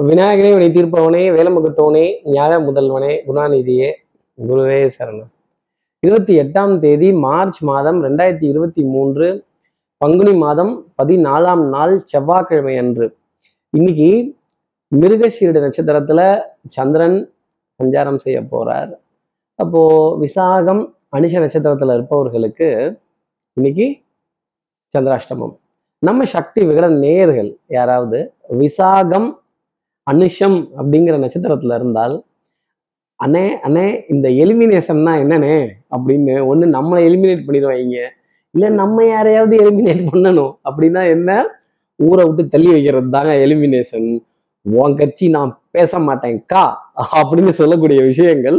விநாயகனே வினை தீர்ப்பவனே வேலமுகத்தவனே ஞான முதல்வனே குணாநிதியே குருவே சரணம். இருபத்தி எட்டாம் தேதி மார்ச் மாதம் ரெண்டாயிரத்தி இருபத்தி மூன்று பங்குனி மாதம் பதினாலாம் நாள் செவ்வாய்க்கிழமை அன்று இன்னைக்கு மிருகஷீரட நட்சத்திரத்துல சந்திரன் சஞ்சாரம் செய்ய போறார். அப்போ விசாகம் அனிஷ நட்சத்திரத்துல இருப்பவர்களுக்கு இன்னைக்கு சந்திராஷ்டமம். நம்ம சக்தி விகட நேயர்கள் யாராவது விசாகம் அனுஷம் அப்படிங்கிற நட்சத்திரத்துல இருந்தால் அண்ணே அண்ணே இந்த எலிமினேஷன்னா என்னண்ணே அப்படின்னு ஒன்று நம்மளை எலிமினேட் பண்ணிடுவாங்க. இல்லை நம்ம யாரையாவது எலிமினேட் பண்ணணும் அப்படின்னா என்ன? ஊரை விட்டு தள்ளி வைக்கிறது தாங்க எலிமினேஷன் உன் கட்சி நான் பேச மாட்டேன்க்கா அப்படின்னு சொல்லக்கூடிய விஷயங்கள்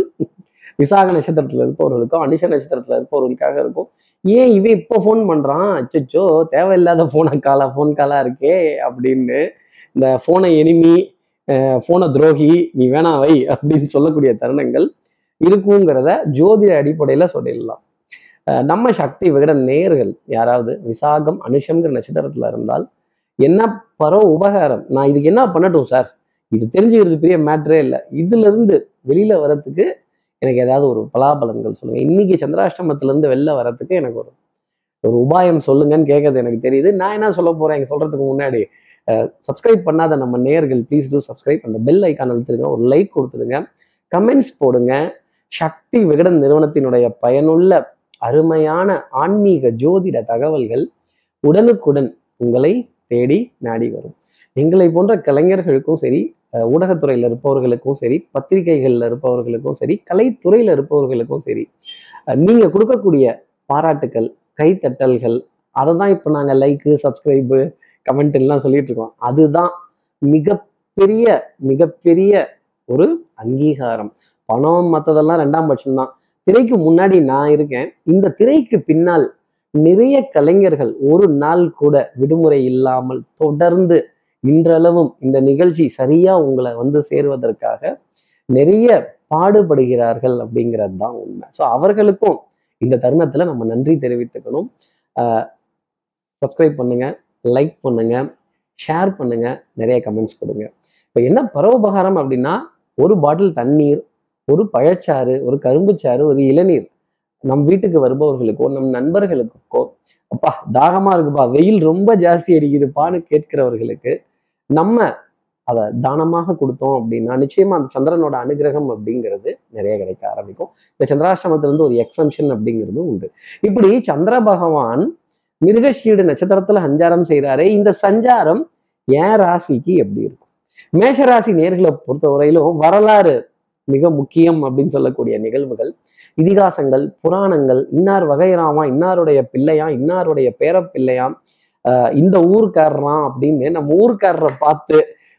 விசாக நட்சத்திரத்துல இருப்பவர்களுக்கும் அனுஷ நட்சத்திரத்துல இருப்பவர்களுக்காக இருக்கும். ஏன் இவன் இப்போ ஃபோன் பண்றான்? அச்சோ தேவையில்லாத ஃபோனை காலா ஃபோன் காலா இருக்கே அப்படின்னு இந்த ஃபோனை எனிமி போன துரோகி நீ வேணா வை அப்படின்னு சொல்லக்கூடிய தருணங்கள் இருக்குங்கிறத ஜோதிட அடிப்படையில் சொல்லிடலாம். நம்ம சக்தி விகட நேர்கள் யாராவது விசாகம் அனுஷம்ங்கிற நட்சத்திரத்தில் இருந்தால் என்ன பரோ உபகாரம்? நான் இதுக்கு என்ன பண்ணட்டும் சார்? இது தெரிஞ்சுக்கிறது பெரிய மேட்ரே இல்லை. இதுல இருந்து வெளியில வரத்துக்கு எனக்கு ஏதாவது ஒரு பலாபலன்கள் சொல்லுங்கள் இன்னைக்கு சந்திராஷ்டமத்துல இருந்து வெளில வரத்துக்கு எனக்கு ஒரு ஒரு உபாயம் சொல்லுங்கன்னு கேட்கறது எனக்கு தெரியுது. நான் என்ன சொல்ல போகிறேன் இங்க சொல்றதுக்கு முன்னாடி சப்ஸ்கிரைப் பண்ணாத நம்ம நேயர்கள் ப்ளீஸ் டூ சப்ஸ்கிரைப் அந்த பெல் ஐக்கான் அழுத்துருங்க. ஒரு லைக் கொடுத்துருங்க கமெண்ட்ஸ் போடுங்க. சக்தி விகடன் நிறுவனத்தினுடைய பயனுள்ள அருமையான ஆன்மீக ஜோதிட தகவல்கள் உடனுக்குடன் உங்களை தேடி நாடி வரும். எங்களை போன்ற கலைஞர்களுக்கும் சரி ஊடகத்துறையில் இருப்பவர்களுக்கும் சரி பத்திரிகைகளில் இருப்பவர்களுக்கும் சரி கலைத்துறையில் இருப்பவர்களுக்கும் சரி நீங்கள் கொடுக்கக்கூடிய பாராட்டுக்கள் கைத்தட்டல்கள் அதை தான் இப்போ நாங்கள் லைக்கு சப்ஸ்கிரைபு கமெண்ட் எல்லாம் சொல்லிட்டு இருக்கோம் அதுதான் மிகப்பெரிய மிகப்பெரிய ஒரு அங்கீகாரம். பணம் மற்றதெல்லாம் ரெண்டாம் பட்சம் தான் திரைக்கு முன்னாடி நான் இருக்கேன். இந்த திரைக்கு பின்னால் நிறைய கலைஞர்கள் ஒரு நாள் கூட விடுமுறை இல்லாமல் தொடர்ந்து இன்றளவும் இந்த நிகழ்ச்சி சரியா உங்களை வந்து சேருவதற்காக நிறைய பாடுபடுகிறார்கள் அப்படிங்கிறது தான் உண்மை. ஸோ அவர்களுக்கும் இந்த தருணத்துல நம்ம நன்றி தெரிவித்துக்கணும். சப்ஸ்கிரைப் பண்ணுங்க. லைக் பண்ணுங்க ஷேர் பண்ணுங்க நிறைய கமெண்ட்ஸ் கொடுங்க. இப்போ என்ன பரோபகாரம் அப்படின்னா ஒரு பாட்டில் தண்ணீர் ஒரு பழச்சாறு ஒரு கரும்புச்சாறு ஒரு இளநீர் நம் வீட்டுக்கு வருபவர்களுக்கோ நம் நண்பர்களுக்கோ அப்பா தாகமாக இருக்குப்பா வெயில் ரொம்ப ஜாஸ்தி அடிக்குதுப்பான்னு கேட்கிறவர்களுக்கு நம்ம அதை தானமாக கொடுத்தோம் அப்படின்னா நிச்சயமா அந்த சந்திரனோட அனுகிரகம் அப்படிங்கிறது நிறைய கிடைக்க ஆரம்பிக்கும். இந்த சந்திராஷ்டமத்திலிருந்து ஒரு எக்ஸம்ஷன் அப்படிங்கிறது உண்டு. இப்படி சந்திர பகவான் மிருகஷீடு நட்சத்திரத்துல சஞ்சாரம் செய்கிறாரே இந்த சஞ்சாரம் என் ராசிக்கு எப்படி இருக்கும்? மேஷ ராசி நேர்களை பொறுத்தவரையிலும் வரலாறு மிக முக்கியம் அப்படின்னு சொல்லக்கூடிய நிகழ்வுகள் இதிகாசங்கள் புராணங்கள் இன்னார் வகைராமா இன்னாருடைய பிள்ளையா இன்னாருடைய பேர பிள்ளையாம் ஆஹ் இந்த ஊருக்காரராம் அப்படின்னு நம்ம ஊருக்காரரை பார்த்து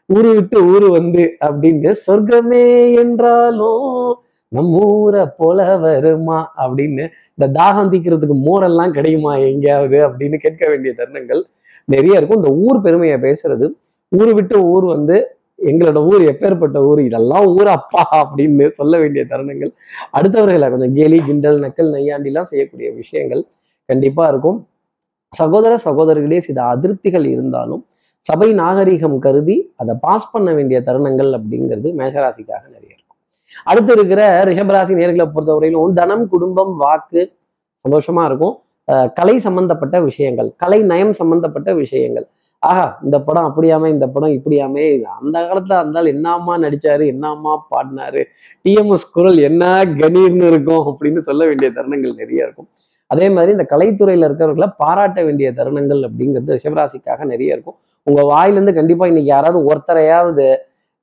ஊரு விட்டு ஊரு வந்து அப்படின்னு சொர்க்கமே என்றாலும் நம்ம ஊரை போல வருமா அப்படின்னு இந்த தாகம் தீக்கிறதுக்கு மோரெல்லாம் கிடைக்குமா எங்கேயாவது அப்படின்னு கேட்க வேண்டிய தருணங்கள் நிறைய இருக்கும். இந்த ஊர் பெருமையை பேசுறது ஊர் விட்டு ஊர் வந்து எங்களோட ஊர் எப்பேற்பட்ட ஊர் இதெல்லாம் ஊர் அப்பா அப்படின்னு சொல்ல வேண்டிய தருணங்கள். அடுத்தவர்களை கொஞ்சம் கேலி கிண்டல் நக்கல் நையாண்டிலாம் செய்யக்கூடிய விஷயங்கள் கண்டிப்பா இருக்கும். சகோதர சகோதரர்களே சில அதிருப்திகள் இருந்தாலும் சபை நாகரிகம் கருதி அதை பாஸ் பண்ண வேண்டிய தருணங்கள் அப்படிங்கிறது மேகராசிக்காக நிறைய இருக்கும். அடுத்து இருக்கிற ரிஷபராசி நேர்களை பொறுத்தவரையிலும் தனம் குடும்பம் வாக்கு சந்தோஷமா இருக்கும். கலை சம்பந்தப்பட்ட விஷயங்கள் கலை நயம் சம்பந்தப்பட்ட விஷயங்கள். ஆஹா இந்த படம் அப்படியாமே இந்த படம் இப்படியாமே. அந்த காலத்துல இருந்தால் என்னம்மா நடிச்சாரு என்னம்மா பாடினாரு டிஎம்எஸ் குரல் என்ன கணீர்னு இருக்கும் அப்படின்னு சொல்ல வேண்டிய தருணங்கள் நிறைய இருக்கும். அதே மாதிரி இந்த கலைத்துறையில இருக்கிறவர்களை பாராட்ட வேண்டிய தருணங்கள் அப்படிங்கிறது ரிஷபராசிக்காக நிறைய இருக்கும். உங்க வாயிலிருந்து கண்டிப்பா இன்னைக்கு யாராவது ஒருத்தரையாவது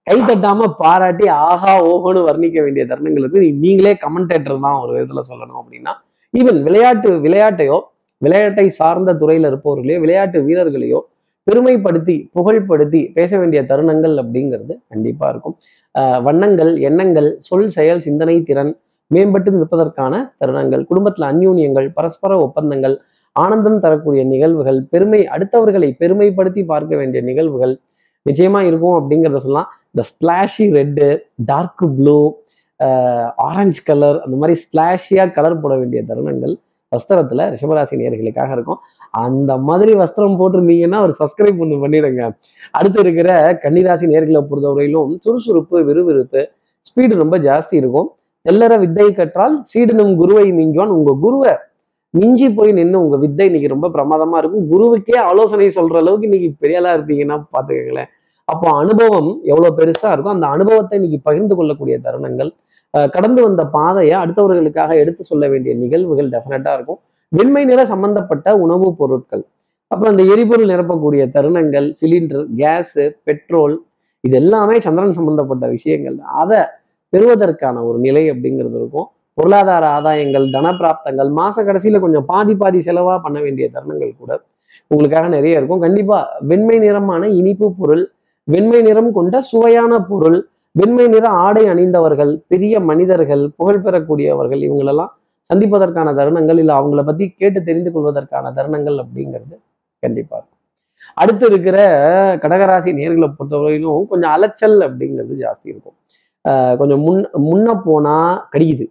கை தட்டாம பாராட்டி ஆஹா ஓஹோன்னு வர்ணிக்க வேண்டிய தருணங்களுக்கு நீங்களே கமெண்டேட்டர் தான் ஒரு விதத்துல சொல்லணும் அப்படின்னா ஈவன் விளையாட்டு விளையாட்டையோ விளையாட்டை சார்ந்த துறையில இருப்பவர்களையோ விளையாட்டு வீரர்களையோ பெருமைப்படுத்தி புகழ்படுத்தி பேச வேண்டிய தருணங்கள் அப்படிங்கிறது கண்டிப்பா இருக்கும். ஆஹ் வண்ணங்கள் எண்ணங்கள் சொல் செயல் சிந்தனை திறன் மேம்பட்டு நிற்பதற்கான தருணங்கள் குடும்பத்துல அந்யூன்யங்கள் பரஸ்பர ஒப்பந்தங்கள் ஆனந்தம் தரக்கூடிய நிகழ்வுகள் பெருமை அடுத்தவர்களை பெருமைப்படுத்தி பார்க்க வேண்டிய நிகழ்வுகள் நிச்சயமா இருக்கும் அப்படிங்கிறத சொல்லலாம். இந்த splashy red dark blue orange colour அந்த மாதிரி ஸ்பிளாஷியாக கலர் போட வேண்டிய தருணங்கள் வஸ்திரத்தில் ரிஷபராசி நேர்களுக்காக இருக்கும். அந்த மாதிரி வஸ்திரம் போட்டிருந்தீங்கன்னா ஒரு சப்ஸ்கிரைப் ஒன்று பண்ணிடுங்க. அடுத்து இருக்கிற கன்னிராசி நேர்களை பொறுத்தவரையிலும் சுறுசுறுப்பு விறுவிறுப்பு ஸ்பீடு ரொம்ப ஜாஸ்தி இருக்கும். தெல்லற வித்தை கற்றால் சீடனும் குருவை மிஞ்சுவான். உங்கள் குருவை மிஞ்சி போய் நின்று உங்கள் வித்தை இன்னைக்கு ரொம்ப பிரமாதமாக இருக்கும். குருவுக்கே ஆலோசனை சொல்கிற அளவுக்கு இன்னைக்கு பெரிய இருப்பீங்கன்னா பார்த்துக்கங்களேன் அப்போ அனுபவம் எவ்வளோ பெருசா இருக்கும் அந்த அனுபவத்தை இன்னைக்கு பகிர்ந்து கொள்ளக்கூடிய தருணங்கள் கடந்து வந்த பாதையை அடுத்தவர்களுக்காக எடுத்து சொல்ல வேண்டிய நிகழ்வுகள் டெஃபினட்டா இருக்கும். வெண்மை நிற சம்பந்தப்பட்ட உணவுப் பொருட்கள் அப்புறம் அந்த எரிபொருள் நிரப்பக்கூடிய தருணங்கள் சிலிண்டர் கேஸ் பெட்ரோல் இது எல்லாமே சந்திரன் சம்பந்தப்பட்ட விஷயங்கள் அதை பெறுவதற்கான ஒரு நிலை அப்படிங்கிறது இருக்கும். பொருளாதார ஆதாயங்கள் தனப்பிராப்தங்கள் மாச கடைசியில கொஞ்சம் பாதி பாதி செலவா பண்ண வேண்டிய தருணங்கள் கூட உங்களுக்காக நிறைய இருக்கும். கண்டிப்பா வெண்மை நிறமான இனிப்பு பொருள் வெண்மை நிறம் கொண்ட சுவையான பொருள் வெண்மை நிற ஆடை அணிந்தவர்கள் பெரிய மனிதர்கள் புகழ் பெறக்கூடியவர்கள் இவங்களெல்லாம் சந்திப்பதற்கான தருணங்கள் இல்லை அவங்கள பத்தி கேட்டு தெரிந்து கொள்வதற்கான தருணங்கள் அப்படிங்கிறது கண்டிப்பா அடுத்து இருக்கிற கடகராசி நேர்களை பொறுத்தவரையிலும் கொஞ்சம் அலைச்சல் அப்படிங்கிறது ஜாஸ்தி இருக்கும். ஆஹ் கொஞ்சம் முன் முன்ன போனா கடிக்குது.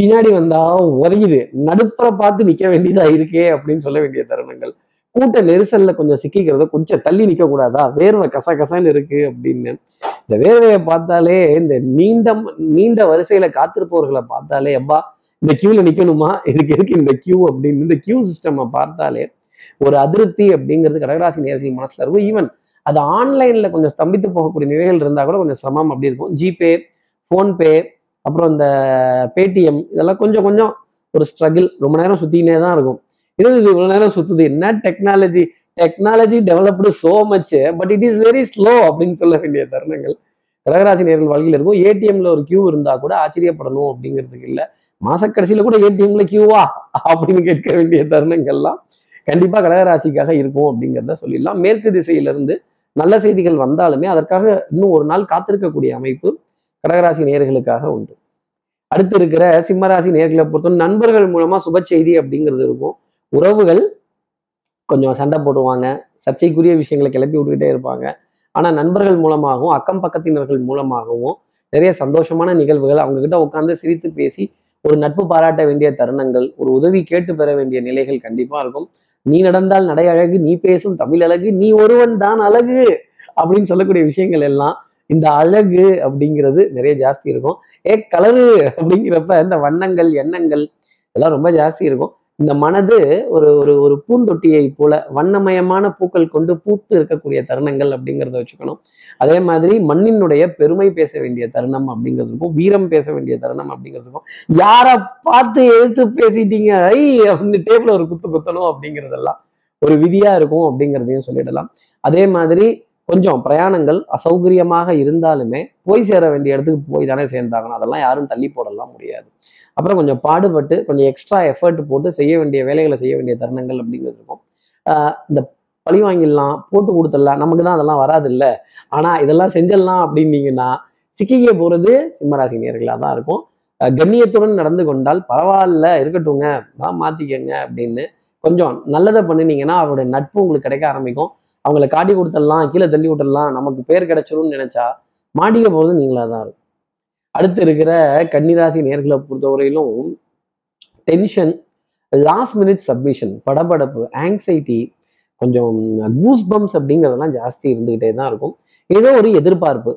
பின்னாடி வந்தா உதையுது. நடுப்புற பார்த்து நிக்க வேண்டியதா இருக்கே அப்படின்னு சொல்ல வேண்டிய தருணங்கள். கூட்ட நெரிசல்ல கொஞ்சம் சிக்கிக்கிறத கொஞ்சம் தள்ளி நிக்க கூடாதா வேர்வை கச கசன்னு இருக்கு அப்படின்னு. இந்த வேர்வையை பார்த்தாலே இந்த நீண்ட நீண்ட வரிசையில காத்திருப்பவர்களை பார்த்தாலே எப்பா இந்த கியூல நிக்கணுமா? இதுக்கு எதுக்கு இந்த கியூ அப்படின்னு இந்த கியூ சிஸ்டம் பார்த்தாலே ஒரு அதிருப்தி அப்படிங்கிறது கடகராசி நேர்கள் மனசுல இருக்கும். ஈவன் அது ஆன்லைன்ல கொஞ்சம் ஸ்தம்பித்து போகக்கூடிய நிலைகள் இருந்தா கூட கொஞ்சம் சிரமம் அப்படி இருக்கும். ஜிபே ஃபோன்பே அப்புறம் இந்த பேடிஎம் இதெல்லாம் கொஞ்சம் கொஞ்சம் ஒரு ஸ்ட்ரகிள் ரொம்ப நேரம் சுத்தினே தான் இருக்கும். இது இது இவ்வளவு நேரம் சுத்துது. என்ன technology technology developed so much but it is very slow அப்படின்னு சொல்ல வேண்டிய தருணங்கள். கடகராசி நேர்கள் வாழ்க்கையில் இருக்கும். ஏடிஎம்ல ஒரு கியூ இருந்தா கூட ஆச்சரியப்படணும் அப்படிங்கிறதுக்கு இல்லை. மாசக்கடைசியில கூட ஏடிஎம்ல கியூவா அப்படின்னு கேட்க வேண்டிய தருணங்கள்லாம் கண்டிப்பா கடகராசிக்காக இருக்கும் அப்படிங்கிறத சொல்லிடலாம். மேற்கு திசையிலிருந்து நல்ல செய்திகள் வந்தாலுமே அதற்காக இன்னும் ஒரு நாள் காத்திருக்கக்கூடிய அமைப்பு கடகராசி நேர்களுக்காக உண்டு. அடுத்து இருக்கிற சிம்மராசி நேர்களை பொறுத்தவரை நண்பர்கள் மூலமா சுப செய்தி அப்படிங்கிறது இருக்கும். உறவுகள் கொஞ்சம் சண்டை போடுவாங்க சர்ச்சைக்குரிய விஷயங்களை கிளப்பி விட்டுக்கிட்டே இருப்பாங்க. ஆனால் நண்பர்கள் மூலமாகவும் அக்கம் பக்கத்தினர்கள் மூலமாகவும் நிறைய சந்தோஷமான நிகழ்வுகள் அவங்க கிட்ட உட்காந்து சிரித்து பேசி ஒரு நட்பு பாராட்ட வேண்டிய தருணங்கள் ஒரு உதவி கேட்டு பெற வேண்டிய நிலைகள் கண்டிப்பாக இருக்கும். நீ நடந்தால் நடை அழகு நீ பேசும் தமிழ் அழகு நீ ஒருவன் தான் அழகு அப்படின்னு சொல்லக்கூடிய விஷயங்கள் எல்லாம் இந்த அழகு அப்படிங்கிறது நிறைய ஜாஸ்தி இருக்கும். ஏ கலரு அப்படிங்கிறப்ப இந்த வண்ணங்கள் எண்ணங்கள் எல்லாம் ரொம்ப ஜாஸ்தி இருக்கும். இந்த மனது ஒரு ஒரு ஒரு பூந்தொட்டியை போல வண்ணமயமான பூக்கள் கொண்டு பூத்து இருக்கக்கூடிய தருணங்கள் அப்படிங்கிறத வச்சுக்கணும். அதே மாதிரி மண்ணினுடைய பெருமை பேச வேண்டிய தருணம் அப்படிங்கிறதுக்கும் வீரம் பேச வேண்டிய தருணம் அப்படிங்கிறதுக்கும் யாரை பார்த்து எழுத்து பேசிட்டீங்க? ஐ அப்படின்னு டேபிள் ஒரு குத்து குத்தணும் அப்படிங்கிறதெல்லாம் ஒரு விதியா இருக்கும் அப்படிங்கிறதையும் சொல்லிடலாம். அதே மாதிரி கொஞ்சம் பிரயாணங்கள் அசௌகரியமாக இருந்தாலுமே போய் சேர வேண்டிய இடத்துக்கு போய் தானே சேர்ந்தாகணும். அதெல்லாம் யாரும் தள்ளி போடலாம் முடியாது. அப்புறம் கொஞ்சம் பாடுபட்டு கொஞ்சம் எக்ஸ்ட்ரா எஃபர்ட் போட்டு செய்ய வேண்டிய வேலைகளை செய்ய வேண்டிய தருணங்கள் அப்படிங்கிறது இருக்கும். இந்த பழி வாங்கிடலாம் போட்டு கொடுத்துடலாம் நமக்கு தான் அதெல்லாம் வராது இல்லை ஆனால் இதெல்லாம் செஞ்சிடலாம் அப்படின்னீங்கன்னா சிக்கிக்க போகிறது சிம்மராசி நேர்களாக தான் இருக்கும். கண்ணியத்துடன் நடந்து கொண்டால் பரவாயில்ல இருக்கட்டுங்க தான் மாற்றிக்கங்க அப்படின்னு கொஞ்சம் நல்லதை பண்ணினீங்கன்னா அவருடைய நட்பு உங்களுக்கு கிடைக்க ஆரம்பிக்கும். அவங்கள காட்டி கொடுத்துடலாம் கீழே தள்ளி விட்டுடலாம் நமக்கு பேர் கிடைச்சிரும்னு நினச்சா மாட்டிக்க போகிறது நீங்களாக தான் இருக்கும். அடுத்து இருக்கிற கன்னிராசி நேர்களை பொறுத்தவரையிலும் டென்ஷன் லாஸ்ட் மினிட் சப்மிஷன் படபடப்பு ஆங்ஸைட்டி கொஞ்சம் கூஸ் பம்ப்ஸ் அப்படிங்கிறதெல்லாம் ஜாஸ்தி இருந்துகிட்டே தான் இருக்கும். ஏதோ ஒரு எதிர்பார்ப்பு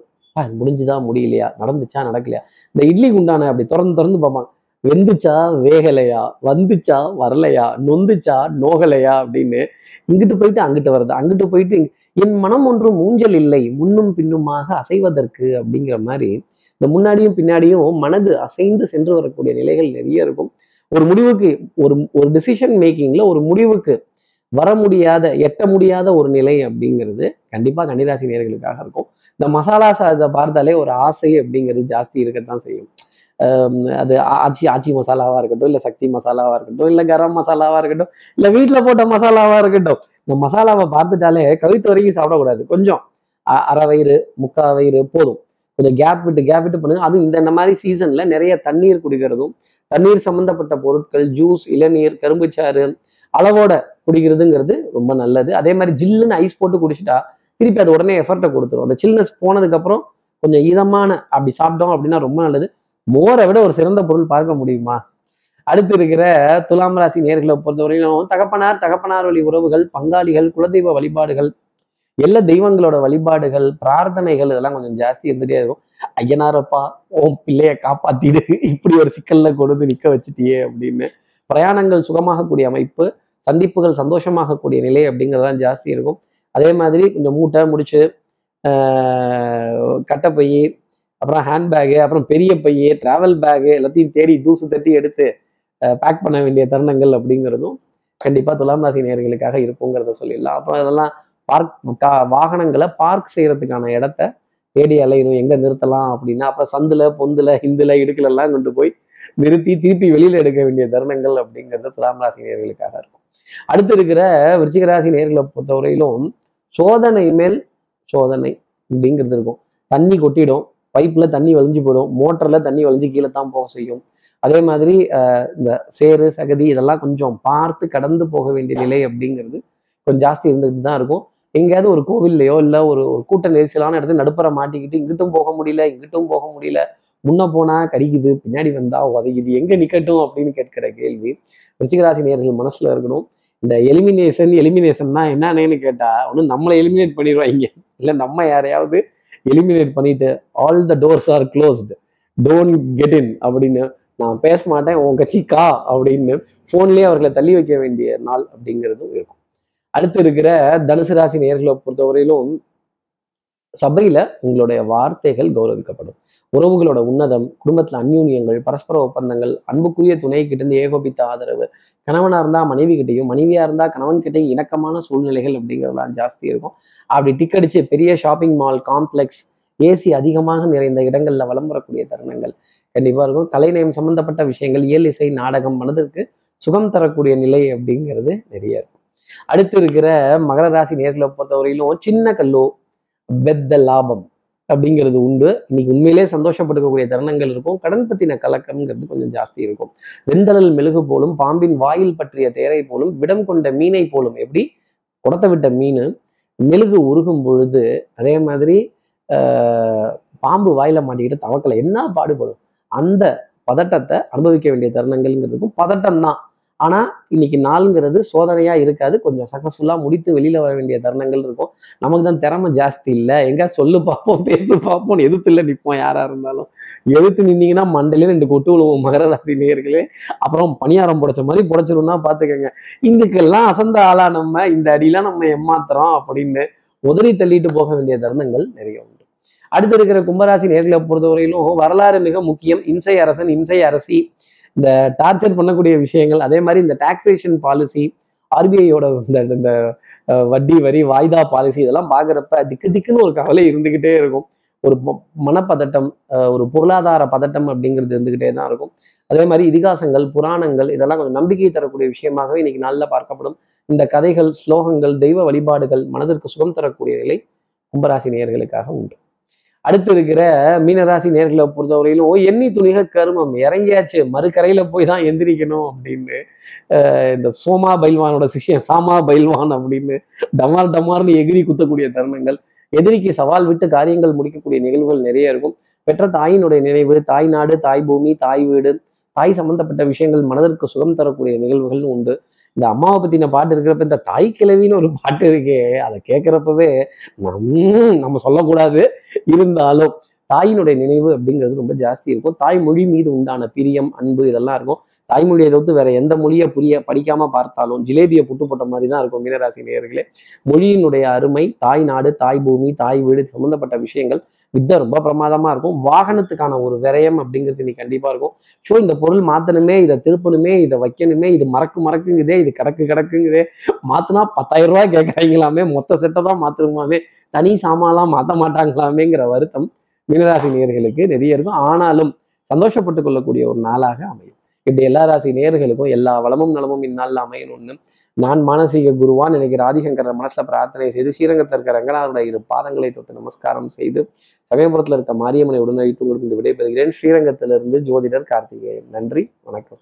முடிஞ்சுதா முடியலையா நடந்துச்சா நடக்கலையா? இந்த இட்லி குண்டான அப்படி திறந்து திறந்து பார்ப்பாங்க. வெந்துச்சா வேகலையா வந்துச்சா வரலையா நொந்துச்சா நோகலையா? அப்படின்னு இங்கிட்டு போயிட்டு அங்கிட்டு வருது அங்கிட்டு போயிட்டு என் மனம் ஒன்றும் மூஞ்சல் இல்லை முன்னும் பின்னுமாக அசைவதற்கு அப்படிங்கிற மாதிரி இந்த முன்னாடியும் பின்னாடியும் மனது அசைந்து சென்று வரக்கூடிய நிலைகள் நிறைய இருக்கும். ஒரு முடிவுக்கு ஒரு ஒரு டிசிஷன் மேக்கிங்ல ஒரு முடிவுக்கு வர முடியாத எட்ட முடியாத ஒரு நிலை அப்படிங்கிறது கண்டிப்பா கன்னிராசி நேர்களுக்காக இருக்கும். இந்த மசாலா சாதத்தை பார்த்தாலே ஒரு ஆசை அப்படிங்கிறது ஜாஸ்தி இருக்கத்தான் செய்யும். அது ஆ- ஆச்சி ஆச்சி மசாலாவாக இருக்கட்டும் இல்லை சக்தி மசாலாவாக இருக்கட்டும் இல்லை கரம் மசாலாவாக இருக்கட்டும் இல்லை வீட்டில் போட்ட மசாலாவாக இருக்கட்டும். இந்த மசாலாவை பார்த்துட்டாலே கவித்து வரைக்கும் சாப்பிடக்கூடாது. கொஞ்சம் அ- அரை வயிறு முக்கால் வயிறு போதும். கொஞ்சம் கேப் விட்டு கேப் விட்டு பண்ணுங்க. அதுவும் இந்த மாதிரி சீசன்ல நிறைய தண்ணீர் குடிக்கிறதும் தண்ணீர் சம்பந்தப்பட்ட பொருட்கள் ஜூஸ் இளநீர் கரும்புச்சாறு அளவோட குடிக்கிறதுங்கிறது ரொம்ப நல்லது. அதே மாதிரி ஜில்லுன்னு ஐஸ் போட்டு குடிச்சிட்டா திருப்பி அது உடனே எஃபர்ட்டை கொடுத்துரும். அந்த சில்னஸ் போனதுக்கு அப்புறம் கொஞ்சம் இதமான அப்படி சாப்பிட்டோம் அப்படின்னா ரொம்ப நல்லது. மோரை விட ஒரு சிறந்த பொருள் பார்க்க முடியுமா? அடுத்து இருக்கிற துலாம் ராசி நேர்களை பொறுத்தவரையிலும் தகப்பனார் தகப்பனார் வழி உறவுகள் பங்காளிகள் குலதெய்வ வழிபாடுகள் எல்லா தெய்வங்களோட வழிபாடுகள் பிரார்த்தனைகள் இதெல்லாம் கொஞ்சம் ஜாஸ்தி இருந்துட்டே இருக்கும். ஐயனாரப்பா ஓம் பிள்ளைய காப்பாத்திடு. இப்படி ஒரு சிக்கல்ல கொண்டு நிக்க வச்சுட்டியே அப்படின்னு. பிரயாணங்கள் சுகமாகக்கூடிய அமைப்பு சந்திப்புகள் சந்தோஷமாகக்கூடிய நிலை அப்படிங்கிறதான் ஜாஸ்தி இருக்கும். அதே மாதிரி கொஞ்சம் மூட்டை முடிச்சு கட்டப்பை அப்புறம் ஹேண்ட்பேகு அப்புறம் பெரிய பையே டிராவல் பேகு எல்லாத்தையும் தேடி தூசு தட்டி எடுத்து பேக் பண்ண வேண்டிய தருணங்கள் அப்படிங்கிறதும் கண்டிப்பாக துலாம் ராசி நேர்களுக்காக இருக்குங்கிறத சொல்லிடலாம். அப்புறம் இதெல்லாம் பார்க் கா வாகனங்களை பார்க் செய்கிறதுக்கான இடத்த தேடி அலையணும் எங்கே நிறுத்தலாம் அப்படின்னா அப்புறம் சந்தில் பொந்தில் இந்துல இடுக்கலெல்லாம் கொண்டு போய் நிறுத்தி திருப்பி வெளியில் எடுக்க வேண்டிய தருணங்கள் அப்படிங்கிறது துலாம் ராசி நேர்களுக்காக இருக்கும். அடுத்து இருக்கிற விருச்சிகராசி நேர்களை பொறுத்தவரையிலும் சோதனை மேல் சோதனை அப்படிங்கிறது இருக்கும். தண்ணி கொட்டிடும் பைப்பில் தண்ணி வலிஞ்சு போயிடும் மோட்டரில் தண்ணி வலிஞ்சு கீழே தான் போக செய்யும். அதே மாதிரி இந்த சேரு சகதி இதெல்லாம் கொஞ்சம் பார்த்து கடந்து போக வேண்டிய நிலை அப்படிங்கிறது கொஞ்சம் ஜாஸ்தி இருந்துட்டு தான் இருக்கும். எங்கேயாவது ஒரு கோவில்லையோ இல்லை ஒரு ஒரு கூட்ட நெரிசலான இடத்துல நடுப்புற மாட்டிக்கிட்டு இங்கிட்டும் போக முடியல இங்கிட்டும் போக முடியல. முன்ன போனா கடிக்குது பின்னாடி வந்தா உதவிக்குது எங்க நிக்கட்டும் அப்படின்னு கேட்கிற கேள்வி ரிச்சிகராசி நேர்கள் மனசுல இருக்கணும். இந்த எலிமினேஷன் எலிமினேஷன்னா என்னன்னு கேட்டா ஒன்று நம்மளை எலிமினேட் பண்ணிடுவாங்க. இல்லை நம்ம யாரையாவது எலிமினேட் பண்ணிட்டு all the doors are closed don't get in அப்படின்னு நான் பேச மாட்டேன் உன் கட்சி கா அப்படின்னு ஃபோன்லேயே அவர்களை தள்ளி வைக்க வேண்டிய நாள் அப்படிங்கிறதும் இருக்கும். அடுத்து இருக்கிற தனுசு ராசி நேர்களை பொறுத்தவரையிலும் சபையில உங்களுடைய வார்த்தைகள் கௌரவிக்கப்படும். உறவுகளோட உன்னதம் குடும்பத்துல அந்யூன்யங்கள் பரஸ்பர ஒப்பந்தங்கள் அன்புக்குரிய துணை கிட்ட இருந்து ஏகோபித்த ஆதரவு கணவனா இருந்தா மனைவி கிட்டையும் மனைவியா இருந்தா கணவன் கிட்டையும் இணக்கமான சூழ்நிலைகள் அப்படிங்கிறதெல்லாம் ஜாஸ்தி இருக்கும். அப்படி டிக்கடிச்சு பெரிய ஷாப்பிங் மால் காம்ப்ளெக்ஸ் ஏசி அதிகமாக நிறைந்த இடங்கள்ல வலம் வரக்கூடிய தருணங்கள் கண்டிப்பா இருக்கும். கலைநயம் சம்பந்தப்பட்ட விஷயங்கள் இயல் இசை நாடகம் மனதிற்கு சுகம் தரக்கூடிய நிலை அப்படிங்கிறது நிறைய இருக்கும். அடுத்து இருக்கிற மகர ராசி நேர்களை பொறுத்தவரையிலும் சின்ன கல்லோ பெத்த லாபம் அப்படிங்கிறது உண்டு. இன்னைக்கு உண்மையிலே சந்தோஷப்பட்டுக்கக்கூடிய தருணங்கள் இருக்கும். கடன் பத்தின கலக்கம்ங்கிறது கொஞ்சம் ஜாஸ்தி இருக்கும். வெந்தளல் மெழுகு போலும் பாம்பின் வாயில் பற்றிய தேரை போலும் விடம் கொண்ட மீனை போலும். எப்படி? குடத்தை விட்ட மீன் மெழுகு உருகும் பொழுது அதே மாதிரி பாம்பு வாயில மாட்டிக்கிட்டு தவக்கலை. என்ன பாடுபடும்? அந்த பதட்டத்தை அனுபவிக்க வேண்டிய தருணங்கள்ங்கிறதுக்கும் பதட்டம் தான் ஆனால் இன்னைக்கு நாளுங்கிறது சோதனையாக இருக்காது. கொஞ்சம் சக்ஸஸ்ஃபுல்லாக முடித்து வெளியில் வர வேண்டிய தருணங்கள் இருக்கும். நமக்கு தான் திறமை ஜாஸ்தி இல்லை. எங்கே சொல்லு பார்ப்போம் பேசு பார்ப்போம் எதிர்த்து இல்லை நிற்போம் யாராக இருந்தாலும். எதிர்த்து நின்னீங்கன்னா மண்டலே ரெண்டு கொட்டு விழுவோம் மகர ராசி நேர்களே அப்புறம் பணியாரம் புடைச்ச மாதிரி புடைச்சிரும்னா பார்த்துக்கோங்க இதுக்கெல்லாம் அசந்த ஆளா நம்ம இந்த அடியெல்லாம் நம்ம ஏமாத்துறோம் அப்படின்னு உதறி தள்ளிட்டு போக வேண்டிய தருணங்கள் நிறைய உண்டு. அடுத்து இருக்கிற கும்பராசி நேர்களை பொறுத்தவரையிலும் வரலாறு மிக முக்கியம். இம்சை அரசன் இம்சை அரசி. இந்த டார்ச்சர் பண்ணக்கூடிய விஷயங்கள் அதே மாதிரி இந்த டாக்ஸேஷன் பாலிசி ஆர்பிஐயோட இந்த இந்த வட்டி வரி வாய்தா பாலிசி இதெல்லாம் பார்க்குறப்ப திக்கு திக்குன்னு ஒரு கவலை இருந்துக்கிட்டே இருக்கும். ஒரு மனப்பதட்டம் ஒரு பொருளாதார பதட்டம் அப்படிங்கிறது இருந்துக்கிட்டே தான் இருக்கும். அதே மாதிரி இதிகாசங்கள் புராணங்கள் இதெல்லாம் கொஞ்சம் நம்பிக்கை தரக்கூடிய விஷயமாகவே இன்னைக்கு நாளில் பார்க்கப்படும். இந்த கதைகள் ஸ்லோகங்கள் தெய்வ வழிபாடுகள் மனதிற்கு சுகம் தரக்கூடிய நிலை கும்பராசி நேயர்களுக்காக உண்டு. அடுத்து இருக்கிற மீனராசி நேர்களை பொறுத்தவரையிலும் ஓ எண்ணி துணிக கருமம். இறங்கியாச்சு. மறுக்கரையில போய் தான் எந்திரிக்கணும் அப்படின்னு இந்த சோமா பைல்வானோட சிஷ்யம் சாமா பைல்வான் அப்படின்னு டமார் டமார்னு எகிரி குத்தக்கூடிய தருணங்கள். எதிரிக்கு சவால் விட்டு காரியங்கள் முடிக்கக்கூடிய நிகழ்வுகள் நிறைய இருக்கும். பெற்ற தாயினுடைய நினைவு தாய் நாடு தாய் பூமி தாய் வீடு தாய் சம்பந்தப்பட்ட விஷயங்கள் மனதிற்கு சுகம் தரக்கூடிய நிகழ்வுகள் உண்டு. இந்த அம்மாவை பத்தின பாட்டு இருக்கிறப்ப இந்த தாய் கிழவின்னு ஒரு பாட்டு இருக்கே அதை கேட்கிறப்பவே நம்ம சொல்லக்கூடாது. இருந்தாலும் தாயினுடைய நினைவு அப்படிங்கிறது ரொம்ப ஜாஸ்தி இருக்கும். தாய்மொழி மீது உண்டான பிரியம் அன்பு இதெல்லாம் இருக்கும். தாய்மொழியை தவிர்த்து வேற எந்த மொழியை புரிய படிக்காம பார்த்தாலும் ஜிலேபியை புட்டு போட்ட மாதிரி தான் இருக்கும் மீனராசி நேயர்களே. மொழியினுடைய அருமை தாய் நாடு தாய் பூமி தாய் வீடு சம்பந்தப்பட்ட விஷயங்கள் வித்தை ரொம்ப பிரமாதமா இருக்கும். வாகனத்துக்கான ஒரு விரயம் அப்படிங்கிறது நீ கண்டிப்பா இருக்கும். ஸோ இந்த பொருள் மாத்தணுமே இதை திருப்பணுமே இதை வைக்கணுமே இது மறக்கு மறக்குங்குதே இது கிடக்கு கிடக்குங்குதே மாத்தினா பத்தாயிரம் ரூபாய் கேட்கறாங்களாமே மொத்த செட்டை தான் மாத்திருமாமே தனி சாமான்லாம் மாற்ற மாட்டாங்களாமேங்கிற வருத்தம் மீனராசி நேர்களுக்கு நிறைய இருக்கும். ஆனாலும் சந்தோஷப்பட்டு கொள்ளக்கூடிய ஒரு நாளாக அமையும். இப்படி எல்லா ராசி நேர்களுக்கும் எல்லா வளமும் நலமும் இந்நாளில் அமையணும்னு நான் மானசீக குருவான். நினைக்கிற ஆதிசங்கர மனசுல பிரார்த்தனை செய்து ஸ்ரீரங்கத்தில் இருக்கிற ரங்கநாதனுடைய இரு பாதங்களை தொட்டு நமஸ்காரம் செய்து சமயபுரத்தில் இருக்க மாரியம்மனை உடனழைத்து உங்களுக்கு விடைபெறுகிறேன். ஸ்ரீரங்கத்திலிருந்து ஜோதிடர் கார்த்திகேயன். நன்றி வணக்கம்.